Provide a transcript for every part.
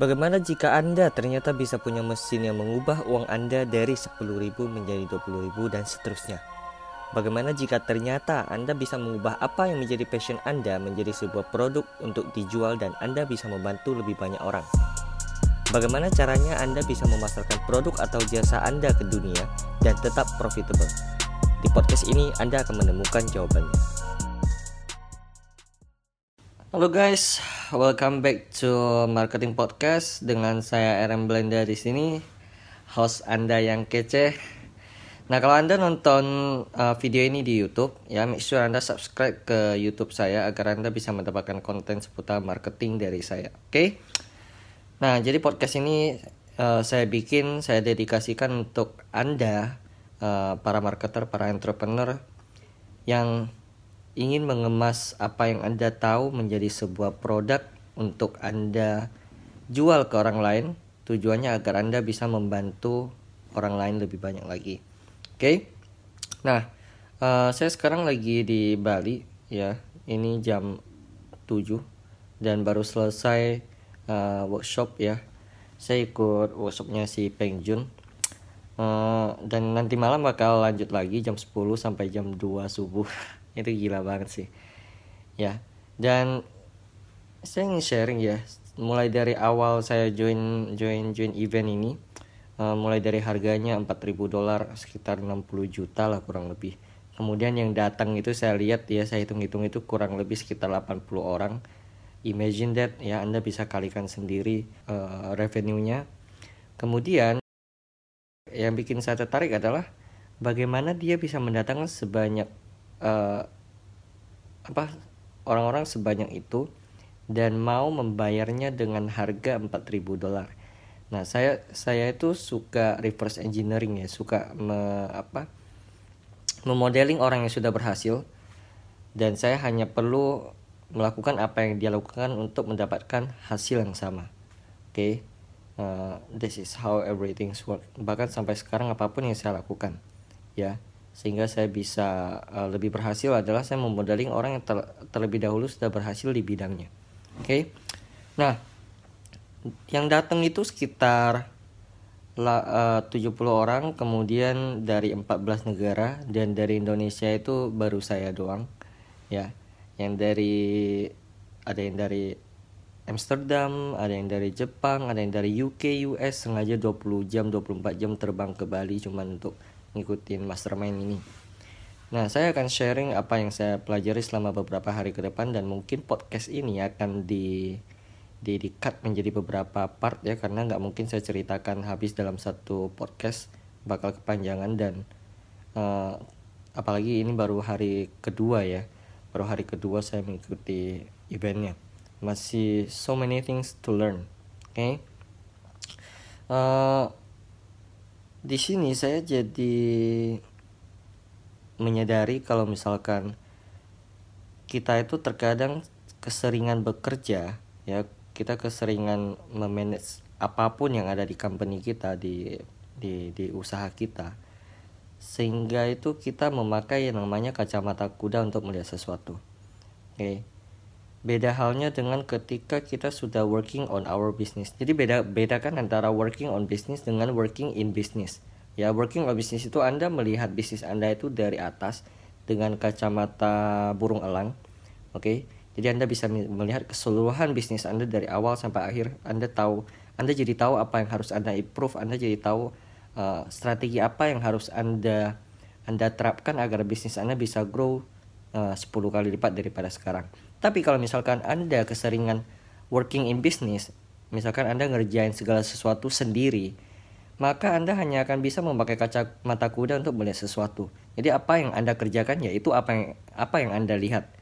Bagaimana jika Anda ternyata bisa punya mesin yang mengubah uang Anda dari 10.000 menjadi 20.000 dan seterusnya? Bagaimana jika ternyata Anda bisa mengubah apa yang menjadi passion Anda menjadi sebuah produk untuk dijual dan Anda bisa membantu lebih banyak orang? Bagaimana caranya Anda bisa memasarkan produk atau jasa Anda ke dunia dan tetap profitable? Di podcast ini Anda akan menemukan jawabannya. Halo guys, welcome back to Marketing Podcast dengan saya RM Blenda di sini, host Anda yang kece. Nah, kalau Anda nonton uh, video ini di YouTube, ya make sure Anda subscribe ke YouTube saya agar Anda bisa mendapatkan konten seputar marketing dari saya. Oke? Okay? Nah, jadi podcast ini uh, saya bikin, saya dedikasikan untuk Anda uh, para marketer, para entrepreneur yang ingin mengemas apa yang Anda tahu menjadi sebuah produk untuk Anda jual ke orang lain, tujuannya agar Anda bisa membantu orang lain lebih banyak lagi. Oke, okay? nah uh, saya sekarang lagi di Bali ya, ini jam 7 dan baru selesai uh, workshop ya. Saya ikut workshopnya si Peng Jun. Uh, dan nanti malam bakal lanjut lagi jam 10 sampai jam 2 subuh. itu gila banget sih. Ya dan saya ingin sharing ya mulai dari awal saya join join join event ini uh, mulai dari harganya 4000 dolar sekitar 60 juta lah kurang lebih. Kemudian yang datang itu saya lihat ya saya hitung-hitung itu kurang lebih sekitar 80 orang. Imagine that ya Anda bisa kalikan sendiri uh, revenue-nya. Kemudian yang bikin saya tertarik adalah bagaimana dia bisa mendatangkan sebanyak uh, apa orang-orang sebanyak itu dan mau membayarnya dengan harga 4000 dolar. Nah, saya saya itu suka reverse engineering ya, suka me, apa? memodeling orang yang sudah berhasil dan saya hanya perlu melakukan apa yang dia lakukan untuk mendapatkan hasil yang sama. Oke. Okay? Uh, this is how everything work. Bahkan sampai sekarang apa pun yang saya lakukan, ya sehingga saya bisa uh, lebih berhasil adalah saya memodeling orang yang ter terlebih dahulu sudah berhasil di bidangnya. Oke. Okay? Nah, yang datang itu sekitar la, uh, 70 orang, kemudian dari 14 negara dan dari Indonesia itu baru saya doang. Ya. Yang dari ada yang dari Amsterdam, ada yang dari Jepang, ada yang dari UK, US sengaja 20 jam, 24 jam terbang ke Bali cuman untuk ngikutin mastermind ini. Nah, saya akan sharing apa yang saya pelajari selama beberapa hari ke depan dan mungkin podcast ini akan di di, di cut menjadi beberapa part ya karena nggak mungkin saya ceritakan habis dalam satu podcast bakal kepanjangan dan uh, apalagi ini baru hari kedua ya baru hari kedua saya mengikuti eventnya masih so many things to learn oke okay? uh, di sini saya jadi menyadari kalau misalkan kita itu terkadang keseringan bekerja ya kita keseringan memanage apa pun yang ada di company kita di di di usaha kita. Sehingga itu kita memakai yang namanya kacamata kuda untuk melihat sesuatu. Oke. okay beda halnya dengan ketika kita sudah working on our business. Jadi beda bedakan antara working on business dengan working in business. Ya, working on business itu Anda melihat bisnis Anda itu dari atas dengan kacamata burung elang. Oke. Okay? Jadi Anda bisa melihat keseluruhan bisnis Anda dari awal sampai akhir. Anda tahu, Anda jadi tahu apa yang harus Anda improve, Anda jadi tahu uh, strategi apa yang harus Anda Anda terapkan agar bisnis Anda bisa grow uh, 10 kali lipat daripada sekarang. Tapi kalau misalkan Anda keseringan working in business, misalkan Anda ngerjain segala sesuatu sendiri, maka Anda hanya akan bisa memakai kaca mata kuda untuk melihat sesuatu. Jadi apa yang Anda kerjakan ya itu apa yang apa yang Anda lihat.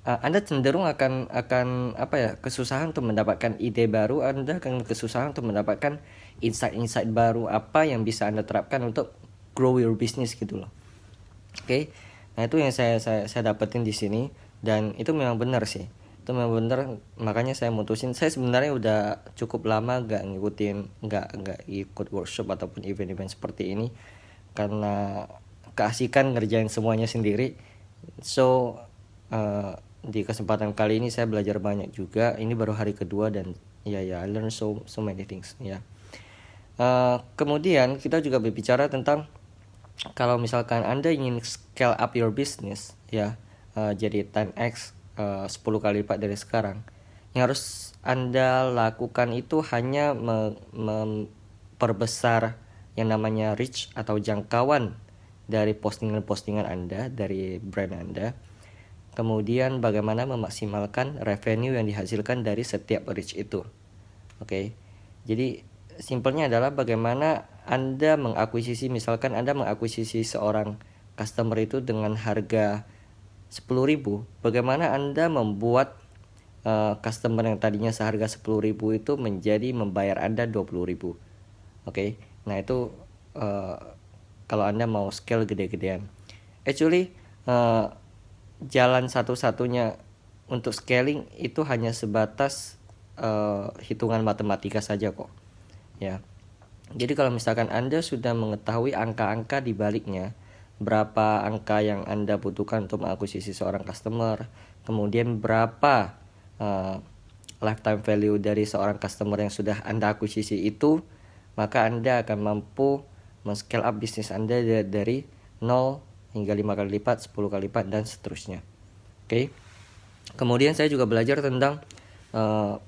Uh, anda cenderung akan akan apa ya kesusahan untuk mendapatkan ide baru, Anda akan kesusahan untuk mendapatkan insight-insight baru apa yang bisa Anda terapkan untuk grow your business gitu loh. Oke. Okay? Nah, itu yang saya saya saya dapetin di sini dan itu memang benar sih. Itu memang benar makanya saya mutusin. Saya sebenarnya udah cukup lama gak ngikutin nggak nggak ikut workshop ataupun event-event seperti ini. Karena keasikan ngerjain semuanya sendiri. So uh, di kesempatan kali ini saya belajar banyak juga. Ini baru hari kedua dan ya ya I learn so so many things ya. Uh, kemudian kita juga berbicara tentang kalau misalkan anda ingin scale up your business ya uh, jadi 10x uh, 10 kali lipat dari sekarang yang harus anda lakukan itu hanya memperbesar yang namanya reach atau jangkauan dari postingan-postingan Anda, dari brand Anda. Kemudian bagaimana memaksimalkan revenue yang dihasilkan dari setiap reach itu. Oke. Okay? Jadi simpelnya adalah bagaimana Anda mengakuisisi misalkan Anda mengakuisisi seorang customer itu dengan harga 10.000, bagaimana Anda membuat uh, customer yang tadinya seharga 10.000 itu menjadi membayar Anda 20.000. Oke. Okay? Nah, itu uh, kalau Anda mau scale gede-gedean. Actually uh, jalan satu-satunya untuk scaling itu hanya sebatas uh, hitungan matematika saja kok. Ya. Jadi kalau misalkan Anda sudah mengetahui angka-angka di baliknya, berapa angka yang Anda butuhkan untuk mengakuisisi seorang customer, kemudian berapa uh, lifetime value dari seorang customer yang sudah Anda akuisisi itu, maka Anda akan mampu men-scale up bisnis Anda dari 0 hingga 5 kali lipat, 10 kali lipat dan seterusnya. Oke. Okay? Kemudian saya juga belajar tentang uh,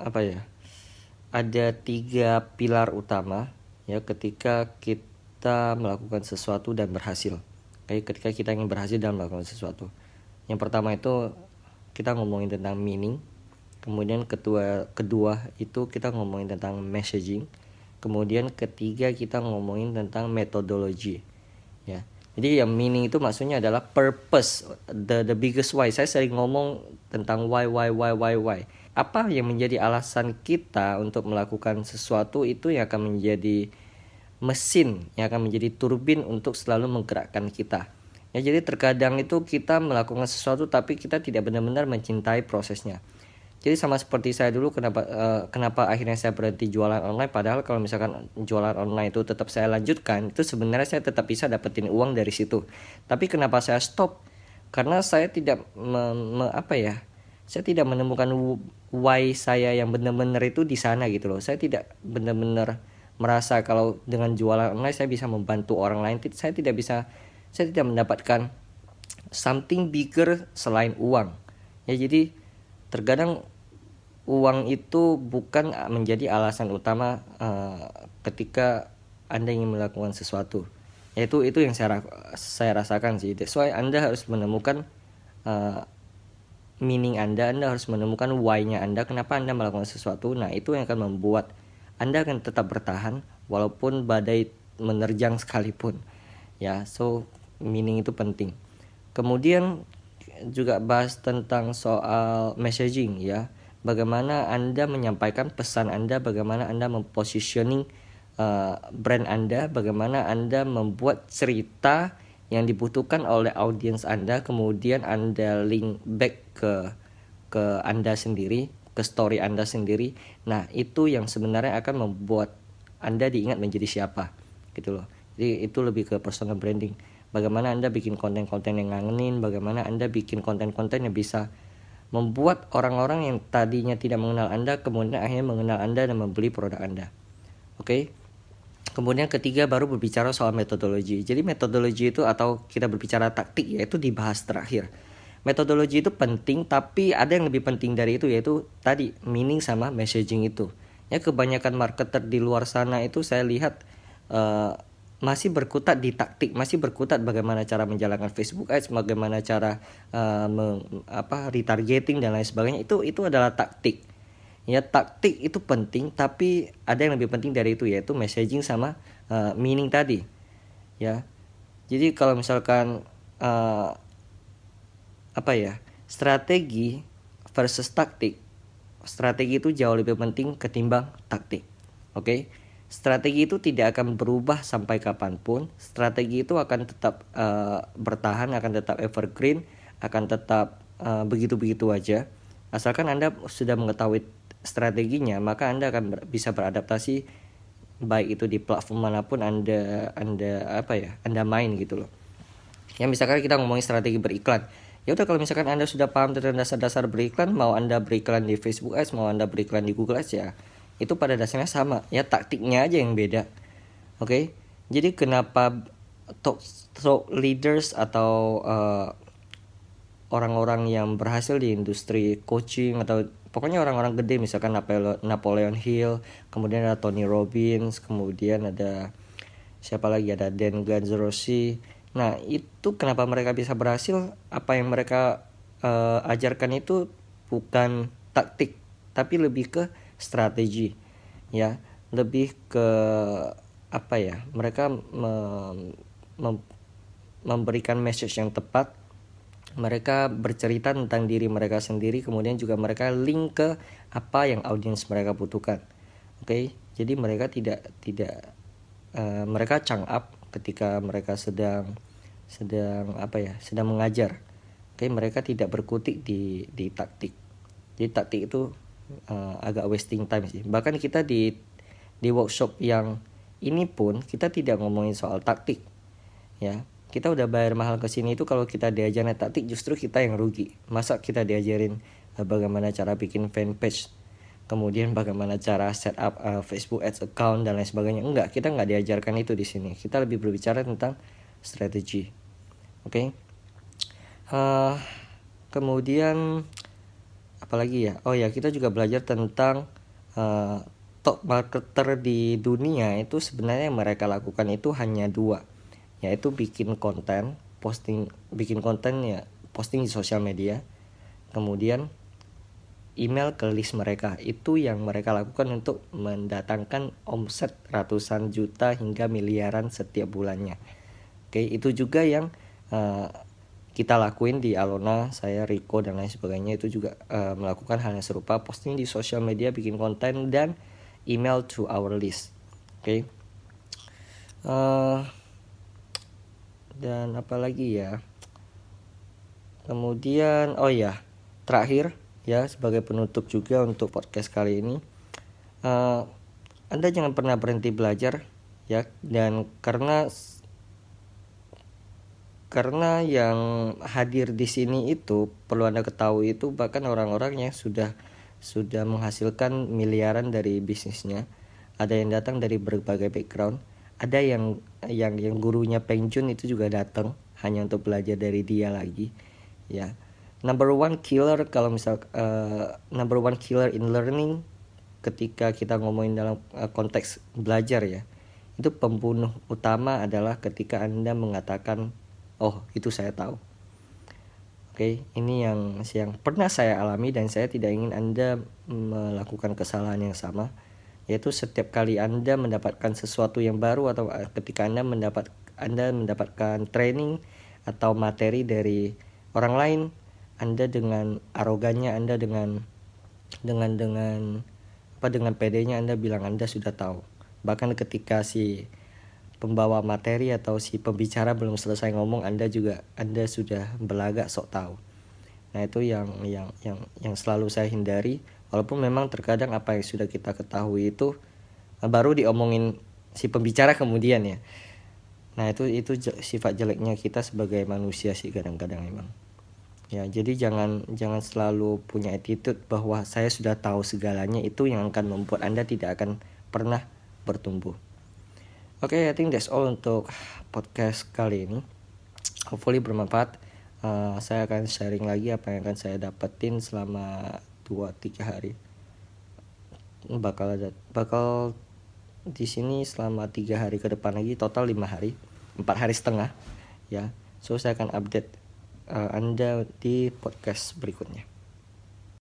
apa ya? Ada tiga pilar utama ya ketika kita melakukan sesuatu dan berhasil. Okay? ketika kita ingin berhasil dalam melakukan sesuatu. Yang pertama itu kita ngomongin tentang meaning. Kemudian kedua kedua itu kita ngomongin tentang messaging kemudian ketiga kita ngomongin tentang metodologi ya jadi yang meaning itu maksudnya adalah purpose the the biggest why saya sering ngomong tentang why why why why why apa yang menjadi alasan kita untuk melakukan sesuatu itu yang akan menjadi mesin yang akan menjadi turbin untuk selalu menggerakkan kita ya jadi terkadang itu kita melakukan sesuatu tapi kita tidak benar-benar mencintai prosesnya jadi sama seperti saya dulu kenapa uh, kenapa akhirnya saya berhenti jualan online padahal kalau misalkan jualan online itu tetap saya lanjutkan itu sebenarnya saya tetap bisa dapetin uang dari situ. Tapi kenapa saya stop? Karena saya tidak me, me, apa ya? Saya tidak menemukan why saya yang benar-benar itu di sana gitu loh. Saya tidak benar-benar merasa kalau dengan jualan online saya bisa membantu orang lain. Saya tidak bisa saya tidak mendapatkan something bigger selain uang. Ya jadi terkadang uang itu bukan menjadi alasan utama uh, ketika anda ingin melakukan sesuatu yaitu itu yang saya saya rasakan sih that's why anda harus menemukan uh, meaning anda anda harus menemukan why-nya anda kenapa anda melakukan sesuatu nah itu yang akan membuat anda akan tetap bertahan walaupun badai menerjang sekalipun ya. So meaning itu penting. Kemudian juga bahas tentang soal messaging ya. Bagaimana Anda menyampaikan pesan Anda, bagaimana Anda mempositioning uh, brand Anda, bagaimana Anda membuat cerita yang dibutuhkan oleh audiens Anda, kemudian Anda link back ke ke Anda sendiri, ke story Anda sendiri. Nah, itu yang sebenarnya akan membuat Anda diingat menjadi siapa, gitu loh. Jadi itu lebih ke personal branding. Bagaimana Anda bikin konten-konten yang ngangenin, bagaimana Anda bikin konten-konten yang bisa membuat orang-orang yang tadinya tidak mengenal Anda kemudian akhirnya mengenal Anda dan membeli produk Anda. Oke. Okay? Kemudian ketiga baru berbicara soal metodologi. Jadi metodologi itu atau kita berbicara taktik yaitu dibahas terakhir. Metodologi itu penting tapi ada yang lebih penting dari itu yaitu tadi meaning sama messaging itu. Ya kebanyakan marketer di luar sana itu saya lihat uh, masih berkutat di taktik, masih berkutat bagaimana cara menjalankan Facebook Ads, bagaimana cara uh, meng, apa retargeting dan lain sebagainya. Itu itu adalah taktik. Ya, taktik itu penting, tapi ada yang lebih penting dari itu yaitu messaging sama uh, meaning tadi. Ya. Jadi kalau misalkan uh, apa ya? Strategi versus taktik. Strategi itu jauh lebih penting ketimbang taktik. Oke. Okay? Strategi itu tidak akan berubah sampai kapan pun. Strategi itu akan tetap uh, bertahan, akan tetap evergreen, akan tetap uh, begitu-begitu aja. Asalkan Anda sudah mengetahui strateginya, maka Anda akan ber bisa beradaptasi baik itu di platform mana pun Anda Anda apa ya? Anda main gitu loh. Ya misalkan kita ngomongin strategi beriklan. Ya udah kalau misalkan anda sudah paham tentang dasar-dasar beriklan mau anda beriklan di Facebook Ads mau anda beriklan di Google Ads ya itu pada dasarnya sama. Ya taktiknya aja yang beda. Oke? Okay? jadi kenapa top top leaders atau uh, orang-orang yang berhasil di industri coaching atau pokoknya orang-orang gede misalkan Napoleon Hill kemudian ada Tony Robbins kemudian ada siapa lagi? Ada Dan Ganzorosi nah itu kenapa mereka bisa berhasil? Apa yang mereka uh, ajarkan itu bukan taktik tapi lebih ke strategi ya. Lebih ke apa ya mereka mem, mem, memberikan message yang tepat. Mereka bercerita tentang diri mereka sendiri kemudian juga mereka link ke apa yang audiens mereka butuhkan. Oke? Okay? jadi mereka tidak tidak uh, mereka chang up ketika mereka sedang sedang apa ya sedang mengajar. Okay? mereka tidak berkutik di di taktik. Jadi taktik itu uh, agak wasting time sih. Bahkan kita di di workshop yang ini pun kita tidak ngomongin soal taktik ya. Kita udah bayar mahal ke sini itu kalau kita diajarin taktik justru kita yang rugi. Masa kita diajarin uh, bagaimana cara bikin fanpage kemudian bagaimana cara setup uh, Facebook Ads account dan lain sebagainya. Enggak kita nggak diajarkan itu di sini. Kita lebih berbicara tentang strategi. Oke? Okay? uh, kemudian apalagi ya? Oh ya kita juga belajar tentang uh, top marketer di dunia itu sebenarnya yang mereka lakukan itu hanya dua yaitu bikin konten posting bikin konten ya posting di sosial media kemudian email ke list mereka itu yang mereka lakukan untuk mendatangkan omset ratusan juta hingga miliaran setiap bulannya oke itu juga yang uh, kita lakuin di Alona, saya Rico dan lain sebagainya itu juga uh, melakukan hal yang serupa posting di sosial media, bikin konten dan email to our list. Oke. Uh, dan apa lagi ya kemudian oh ya terakhir ya sebagai penutup juga untuk podcast kali ini. Uh, anda jangan pernah berhenti belajar ya. Dan karena karena yang hadir di sini itu perlu anda ketahui itu bahkan orang-orang yang sudah sudah menghasilkan miliaran dari bisnisnya. Ada yang datang dari berbagai background. Ada yang yang yang gurunya Peng Jun itu juga datang hanya untuk belajar dari dia lagi ya number one killer kalau misal uh, number one killer in learning ketika kita ngomongin dalam uh, konteks belajar ya itu pembunuh utama adalah ketika anda mengatakan oh itu saya tahu. Oke okay, ini yang yang pernah saya alami dan saya tidak ingin anda melakukan kesalahan yang sama yaitu setiap kali Anda mendapatkan sesuatu yang baru atau eh, ketika Anda mendapat Anda mendapatkan training atau materi dari orang lain Anda dengan arogannya Anda dengan dengan dengan apa dengan pedenya Anda bilang Anda sudah tahu. Bahkan ketika si pembawa materi atau si pembicara belum selesai ngomong Anda juga Anda sudah belagak sok tahu. Nah itu yang yang yang yang selalu saya hindari. Walaupun memang terkadang apa yang sudah kita ketahui itu eh, baru diomongin si pembicara kemudian ya. Nah itu itu sifat jeleknya kita sebagai manusia sih kadang-kadang emang ya jadi jangan jangan selalu punya attitude bahwa saya sudah tahu segalanya itu yang akan membuat anda tidak akan pernah bertumbuh. Oke okay, I think that's all untuk podcast kali ini. Hopefully bermanfaat. Uh, saya akan sharing lagi apa yang akan saya dapetin selama dua tiga hari. Bakal ada bakal di sini selama tiga hari ke depan lagi total lima hari empat hari setengah ya. So saya akan update uh, anda di podcast berikutnya